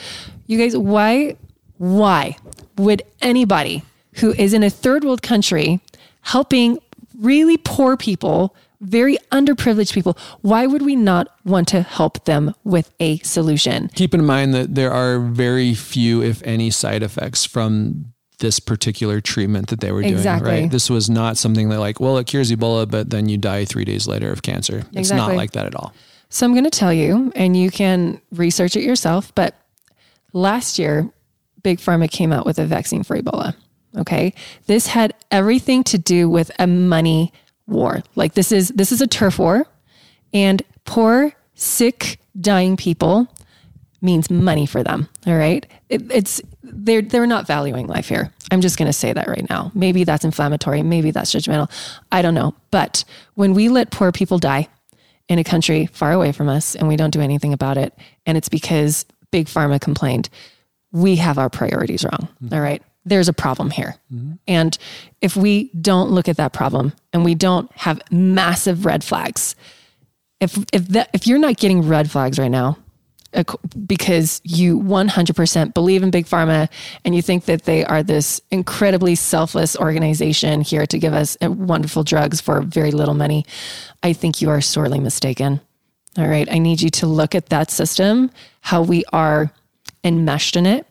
You guys, why, why would anybody who is in a third world country helping really poor people very underprivileged people. Why would we not want to help them with a solution? Keep in mind that there are very few, if any, side effects from this particular treatment that they were doing. Exactly. Right. This was not something that like, well, it cures Ebola, but then you die three days later of cancer. Exactly. It's not like that at all. So I'm going to tell you, and you can research it yourself. But last year, Big Pharma came out with a vaccine for Ebola. Okay. This had everything to do with a money war. Like this is this is a turf war, and poor, sick, dying people means money for them. All right, it, it's they're they're not valuing life here. I'm just to say that right now. Maybe that's inflammatory. Maybe that's judgmental. I don't know. But when we let poor people die in a country far away from us and we don't do anything about it, and it's because big pharma complained, we have our priorities wrong. Mm-hmm. All right there's a problem here. Mm-hmm. And if we don't look at that problem and we don't have massive red flags, if if that if you're not getting red flags right now because you 100% believe in big pharma and you think that they are this incredibly selfless organization here to give us uh, wonderful drugs for very little money, I think you are sorely mistaken. All right, I need you to look at that system, how we are enmeshed in it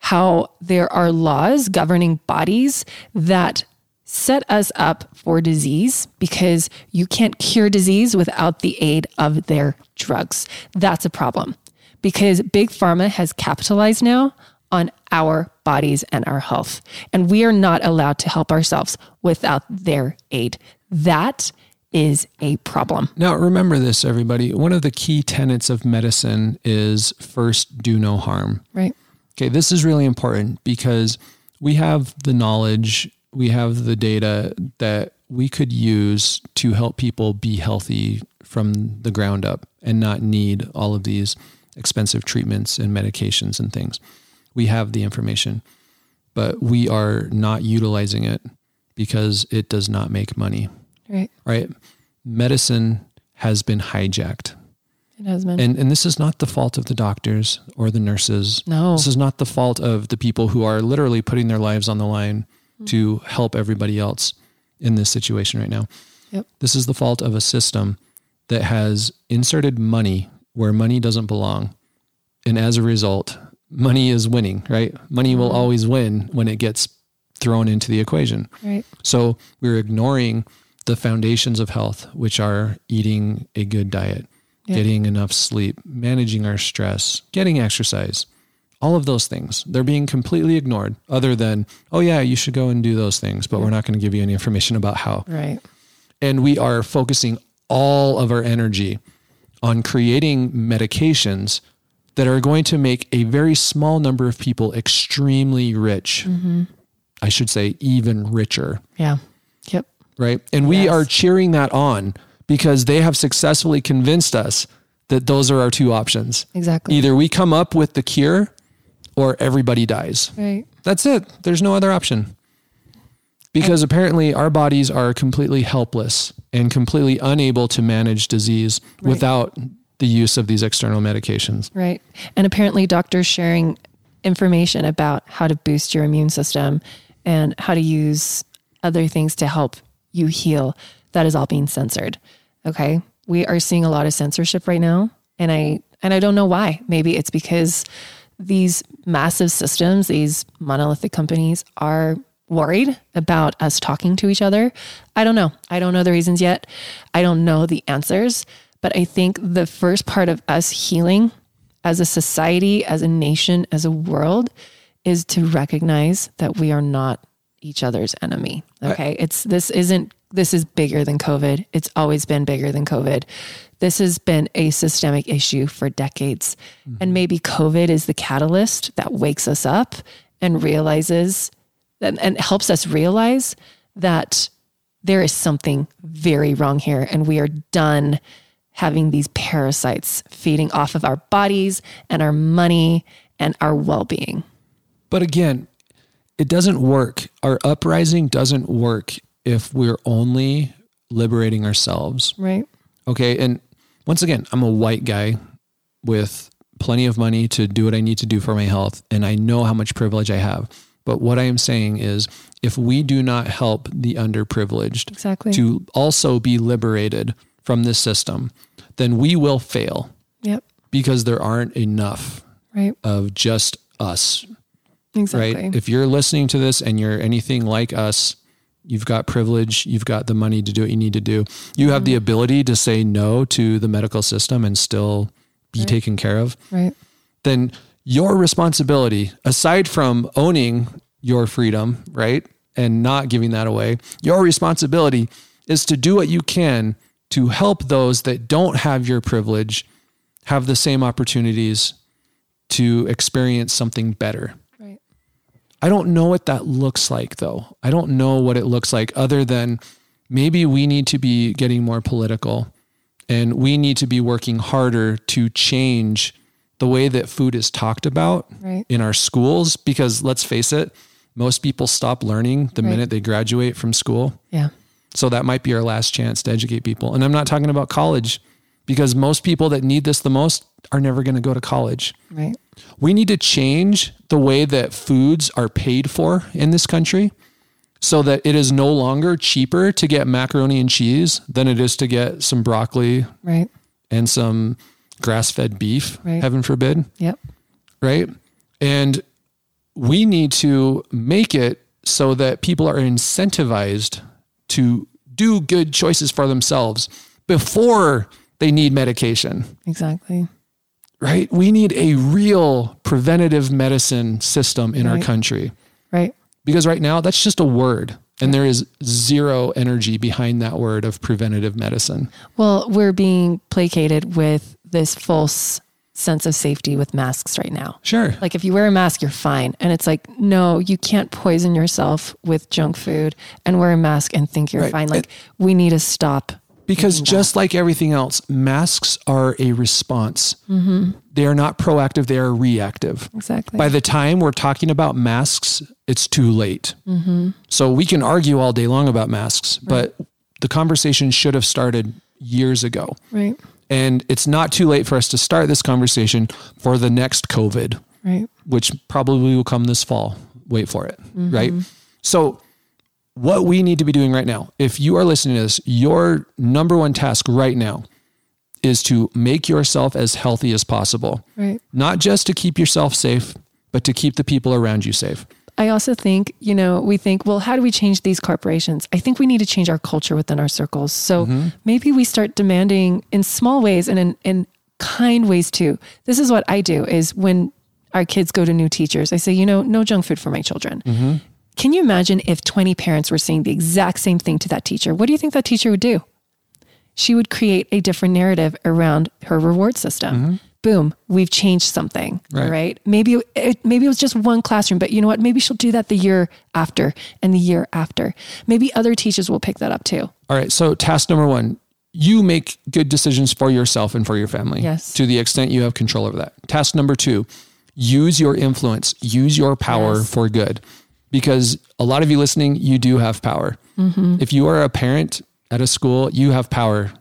how there are laws governing bodies that set us up for disease because you can't cure disease without the aid of their drugs. That's a problem because Big Pharma has capitalized now on our bodies and our health. And we are not allowed to help ourselves without their aid. That is a problem. Now, remember this, everybody. One of the key tenets of medicine is first do no harm. Right. Okay, this is really important because we have the knowledge, we have the data that we could use to help people be healthy from the ground up and not need all of these expensive treatments and medications and things. We have the information, but we are not utilizing it because it does not make money. Right. Right. Medicine has been hijacked it has been. And and this is not the fault of the doctors or the nurses. No. This is not the fault of the people who are literally putting their lives on the line mm-hmm. to help everybody else in this situation right now. Yep. This is the fault of a system that has inserted money where money doesn't belong. And as a result, money is winning, right? Money mm-hmm. will always win when it gets thrown into the equation. Right. So we're ignoring the foundations of health, which are eating a good diet, yeah. getting enough sleep, managing our stress, getting exercise, all of those things. They're being completely ignored, other than, oh, yeah, you should go and do those things, but we're not going to give you any information about how. Right. And we are focusing all of our energy on creating medications that are going to make a very small number of people extremely rich. Mm-hmm. I should say, even richer. Yeah. Yep. Right. And we are cheering that on because they have successfully convinced us that those are our two options. Exactly. Either we come up with the cure or everybody dies. Right. That's it. There's no other option. Because apparently our bodies are completely helpless and completely unable to manage disease right. without the use of these external medications. Right. And apparently doctors sharing information about how to boost your immune system and how to use other things to help you heal, that is all being censored. Okay. We are seeing a lot of censorship right now. And I and I don't know why. Maybe it's because these massive systems, these monolithic companies are worried about us talking to each other. I don't know. I don't know the reasons yet. I don't know the answers. But I think the first part of us healing as a society, as a nation, as a world is to recognize that we are not each other's enemy. Okay. It's this isn't this is bigger than COVID. It's always been bigger than COVID. This has been a systemic issue for decades. Mm-hmm. And maybe COVID is the catalyst that wakes us up and realizes and, and helps us realize that there is something very wrong here and we are done having these parasites feeding off of our bodies and our money and our well-being. But again, it doesn't work. Our uprising doesn't work if we're only liberating ourselves. Right. Okay. And once again, I'm a white guy with plenty of money to do what I need to do for my health. And I know how much privilege I have. But what I am saying is if we do not help the underprivileged exactly. to also be liberated from this system, then we will fail. Yep. Because there aren't enough right. of just us. Exactly. Right. If you're listening to this and you're anything like us, You've got privilege. You've got the money to do what you need to do. You have mm-hmm. the ability to say no to the medical system and still be right. taken care of. Right. Then your responsibility, aside from owning your freedom, right, and not giving that away, your responsibility is to do what you can to help those that don't have your privilege have the same opportunities to experience something better. I don't know what that looks like though. I don't know what it looks like other than maybe we need to be getting more political and we need to be working harder to change the way that food is talked about right. in our schools because let's face it, most people stop learning the right. minute they graduate from school. Yeah. So that might be our last chance to educate people. And I'm not talking about college because most people that need this the most are never going to go to college. Right. We need to change the way that foods are paid for in this country so that it is no longer cheaper to get macaroni and cheese than it is to get some broccoli right. and some grass fed beef, right. heaven forbid. Yep. Right. And we need to make it so that people are incentivized to do good choices for themselves before they need medication. Exactly right? We need a real preventative medicine system in right. our country. Right. Because right now that's just a word and there is zero energy behind that word of preventative medicine. Well, we're being placated with this false sense of safety with masks right now. Sure. Like if you wear a mask, you're fine. And it's like, no, you can't poison yourself with junk food and wear a mask and think you're right. fine. Like it, we need to stop because just like everything else, masks are a response. Mm-hmm. They are not proactive, they are reactive. Exactly. By the time we're talking about masks, it's too late. Mm-hmm. So we can argue all day long about masks, right. but the conversation should have started years ago. Right. And it's not too late for us to start this conversation for the next COVID, right. which probably will come this fall. Wait for it. Mm-hmm. Right. So what we need to be doing right now, if you are listening to this, your number one task right now is to make yourself as healthy as possible. Right. Not just to keep yourself safe, but to keep the people around you safe. I also think, you know, we think, well, how do we change these corporations? I think we need to change our culture within our circles. So mm-hmm. maybe we start demanding in small ways and in, in kind ways too. This is what I do is when our kids go to new teachers, I say, you know, no junk food for my children. Mm-hmm. Can you imagine if 20 parents were saying the exact same thing to that teacher? What do you think that teacher would do? She would create a different narrative around her reward system. Mm-hmm. Boom, we've changed something, right? right? Maybe it, maybe it was just one classroom, but you know what? Maybe she'll do that the year after and the year after. Maybe other teachers will pick that up too. All right. So task number one, you make good decisions for yourself and for your family. Yes. To the extent you have control over that. Task number two, use your influence, use your power yes. for good because a lot of you listening, you do have power. Mm-hmm. If you are a parent at a school, you have power.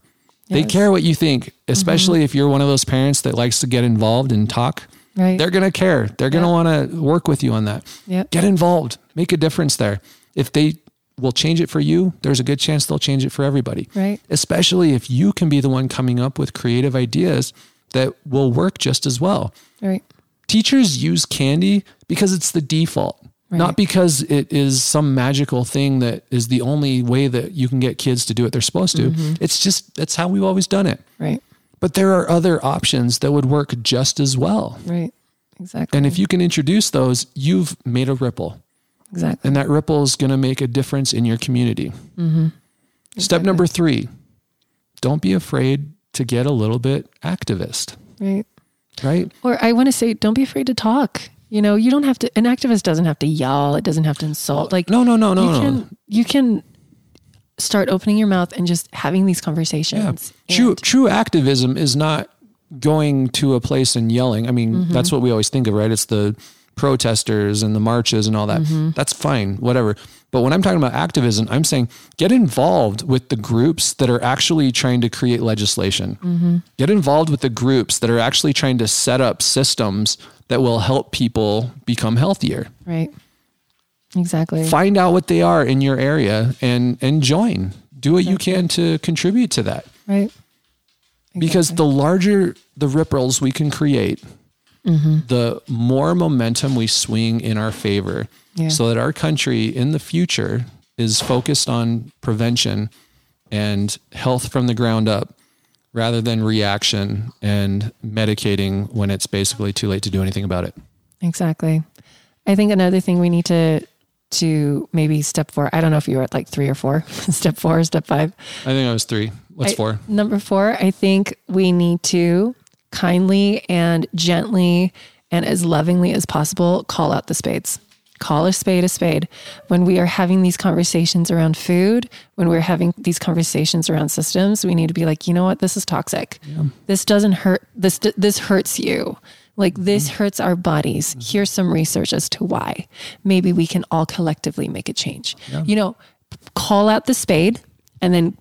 Yes. They care what you think, especially mm-hmm. if you're one of those parents that likes to get involved and talk. Right. They're going to care. They're going to want to work with you on that. Yep. Get involved. Make a difference there. If they will change it for you, there's a good chance they'll change it for everybody. Right. Especially if you can be the one coming up with creative ideas that will work just as well. Right. Teachers use candy because it's the default. Right. Not because it is some magical thing that is the only way that you can get kids to do what they're supposed to. Mm-hmm. It's just that's how we've always done it. Right. But there are other options that would work just as well. Right. Exactly. And if you can introduce those, you've made a ripple. Exactly. And that ripple is going to make a difference in your community. Mm-hmm. Exactly. Step number three don't be afraid to get a little bit activist. Right. Right. Or I want to say, don't be afraid to talk. You know, you don't have to, an activist doesn't have to yell, it doesn't have to insult. Like, no, no, no, no, you no. Can, you can start opening your mouth and just having these conversations. Yeah. True, true activism is not going to a place and yelling. I mean, mm-hmm. that's what we always think of, right? It's the protesters and the marches and all that. Mm-hmm. That's fine, whatever. But when I'm talking about activism, I'm saying get involved with the groups that are actually trying to create legislation. Mm-hmm. Get involved with the groups that are actually trying to set up systems that will help people become healthier. Right. Exactly. Find out what they are in your area and and join. Do what exactly. you can to contribute to that. Right. Exactly. Because the larger the ripples we can create, mm-hmm. the more momentum we swing in our favor yeah. so that our country in the future is focused on prevention and health from the ground up rather than reaction and medicating when it's basically too late to do anything about it. Exactly. I think another thing we need to to maybe step four. I don't know if you were at like three or four. [laughs] step four, step five. I think I was three. What's I, four? Number four, I think we need to kindly and gently and as lovingly as possible call out the spades call a spade a spade. When we are having these conversations around food, when we're having these conversations around systems, we need to be like, you know what, this is toxic. Yeah. This doesn't hurt. This this hurts you. Like this mm-hmm. hurts our bodies. Mm-hmm. Here's some research as to why. Maybe we can all collectively make a change. Yeah. You know, call out the spade and then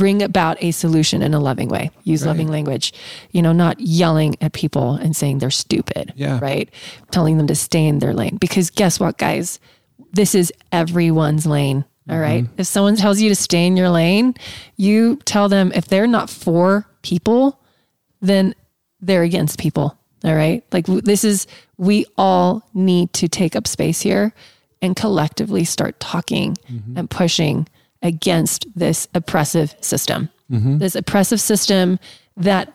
bring about a solution in a loving way. Use right. loving language. You know, not yelling at people and saying they're stupid. Yeah. Right. Telling them to stay in their lane. Because guess what, guys? This is everyone's lane. All right? mm-hmm. If someone tells you to stay in your lane, you tell them if they're not for people, then they're against people. All right. Like this is, we all need to take up space here and collectively start talking mm-hmm. and pushing against this oppressive system. Mm-hmm. This oppressive system that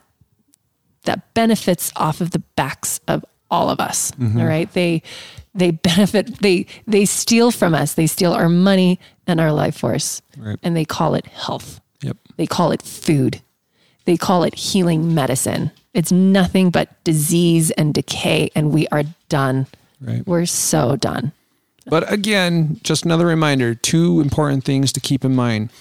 that benefits off of the backs of all of us. Mm-hmm. All right. They they benefit they they steal from us. They steal our money and our life force. Right. And they call it health. Yep. They call it food. They call it healing medicine. It's nothing but disease and decay and we are done. Right. We're so done. But again, just another reminder two important things to keep in mind.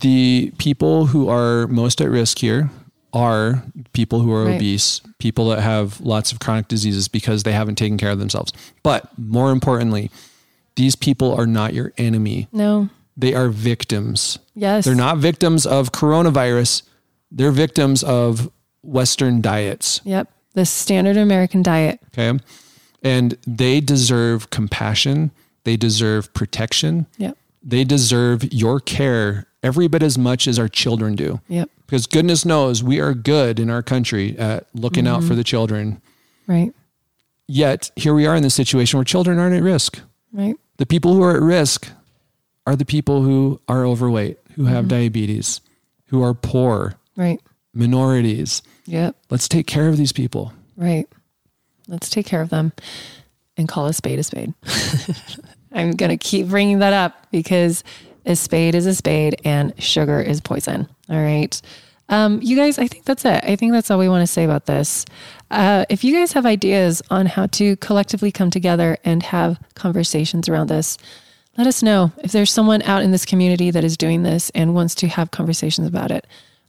The people who are most at risk here are people who are right. obese, people that have lots of chronic diseases because they haven't taken care of themselves. But more importantly, these people are not your enemy. No. They are victims. Yes. They're not victims of coronavirus. They're victims of Western diets. Yep. The standard American diet. Okay and they deserve compassion. They deserve protection. Yep. They deserve your care every bit as much as our children do. Yep. Because goodness knows we are good in our country at looking mm-hmm. out for the children. Right. Yet here we are in this situation where children aren't at risk. Right. The people who are at risk are the people who are overweight, who have mm-hmm. diabetes, who are poor. Right. Minorities. Yep. Let's take care of these people. Right. Let's take care of them and call a spade a spade. [laughs] I'm going to keep bringing that up because a spade is a spade and sugar is poison. All right. Um, you guys, I think that's it. I think that's all we want to say about this. Uh, if you guys have ideas on how to collectively come together and have conversations around this, let us know. If there's someone out in this community that is doing this and wants to have conversations about it,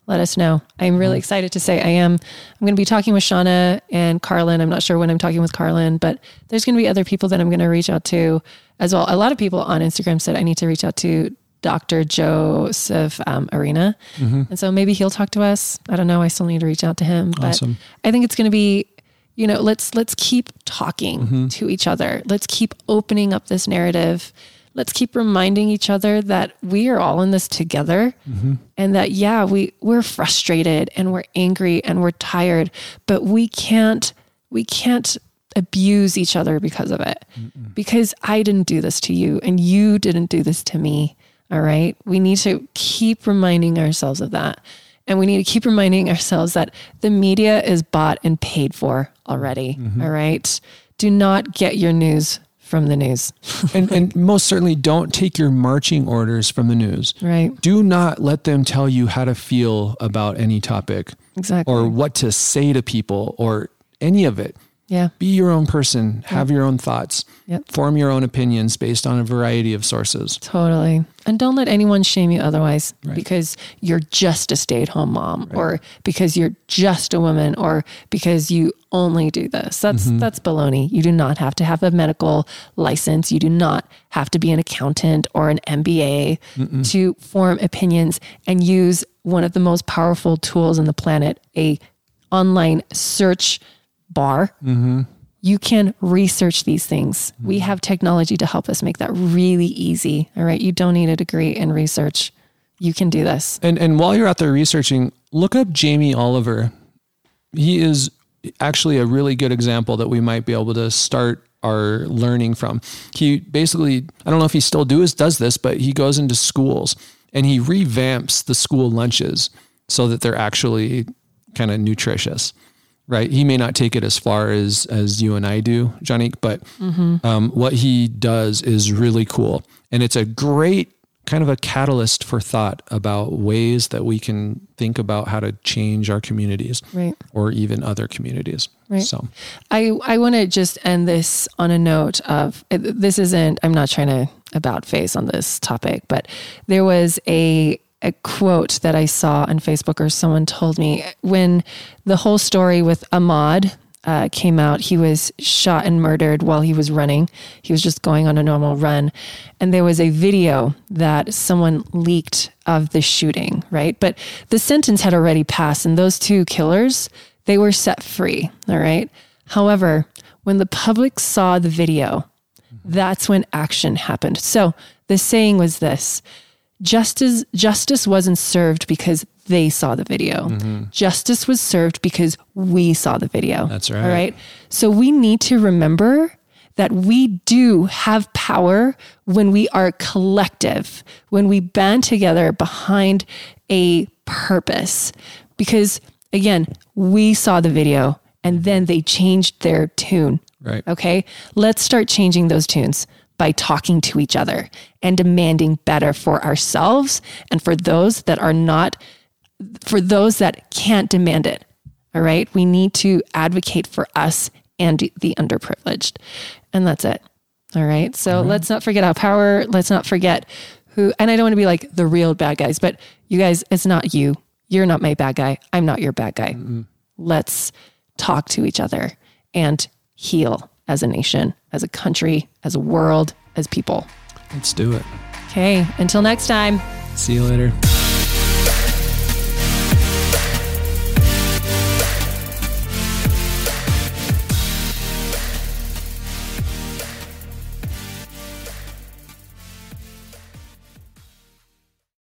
let us know. I'm really excited to say I am. I'm going to be talking with Shauna and Carlin. I'm not sure when I'm talking with Carlin, but there's going to be other people that I'm going to reach out to as well. A lot of people on Instagram said I need to reach out to Dr. Joseph um, Arena. Mm-hmm. And so maybe he'll talk to us. I don't know. I still need to reach out to him, but awesome. I think it's going to be, you know, let's, let's keep talking mm-hmm. to each other. Let's keep opening up this narrative let's keep reminding each other that we are all in this together mm-hmm. and that yeah we we're frustrated and we're angry and we're tired but we can't we can't abuse each other because of it. Mm-mm. Because I didn't do this to you and you didn't do this to me. All right. We need to keep reminding ourselves of that. And we need to keep reminding ourselves that the media is bought and paid for already. Mm-hmm. All right. Do not get your news from the news. [laughs] and, and most certainly don't take your marching orders from the news. Right. Do not let them tell you how to feel about any topic. Exactly. Or what to say to people or any of it. Yeah. Be your own person, have yep. your own thoughts, yep. form your own opinions based on a variety of sources. Totally. And don't let anyone shame you otherwise right. because you're just a stay at home mom right. or because you're just a woman or because you only do this. That's mm-hmm. that's baloney. You do not have to have a medical license. You do not have to be an accountant or an MBA Mm-mm. to form opinions and use one of the most powerful tools on the planet, a online search bar. Mm-hmm. You can research these things. Mm-hmm. We have technology to help us make that really easy. All right. You don't need a degree in research. You can do this. And and while you're out there researching, look up Jamie Oliver. He is actually a really good example that we might be able to start our learning from. He basically, I don't know if he still does does this, but he goes into schools and he revamps the school lunches so that they're actually kind of nutritious right? He may not take it as far as as you and I do, Johnny, but mm-hmm. um, what he does is really cool, and it's a great kind of a catalyst for thought about ways that we can think about how to change our communities, right. or even other communities. Right. So, I I want to just end this on a note of this isn't. I'm not trying to about face on this topic, but there was a a quote that I saw on Facebook or someone told me when the whole story with Ahmaud uh, came out. He was shot and murdered while he was running. He was just going on a normal run. And there was a video that someone leaked of the shooting, right? But the sentence had already passed, and those two killers, they were set free, all right? However, when the public saw the video, that's when action happened. So the saying was this justice justice wasn't served because they saw the video. Mm-hmm. Justice was served because we saw the video. That's right. All right. So we need to remember that we do have power when we are collective, when we band together behind a purpose. Because again, we saw the video and then they changed their tune. Right. Okay. Let's start changing those tunes by talking to each other and demanding better for ourselves and for those that are not, for those that can't demand it. All right. We need to advocate for us and the underprivileged. And that's it. All right. So mm-hmm. let's not forget our power. Let's not forget who, and I don't want to be like the real bad guys, but you guys, it's not you. You're not my bad guy. I'm not your bad guy. Mm-hmm. Let's talk to each other and heal as a nation, as a country, as a world, as people. Let's do it. Okay. Until next time. See you later.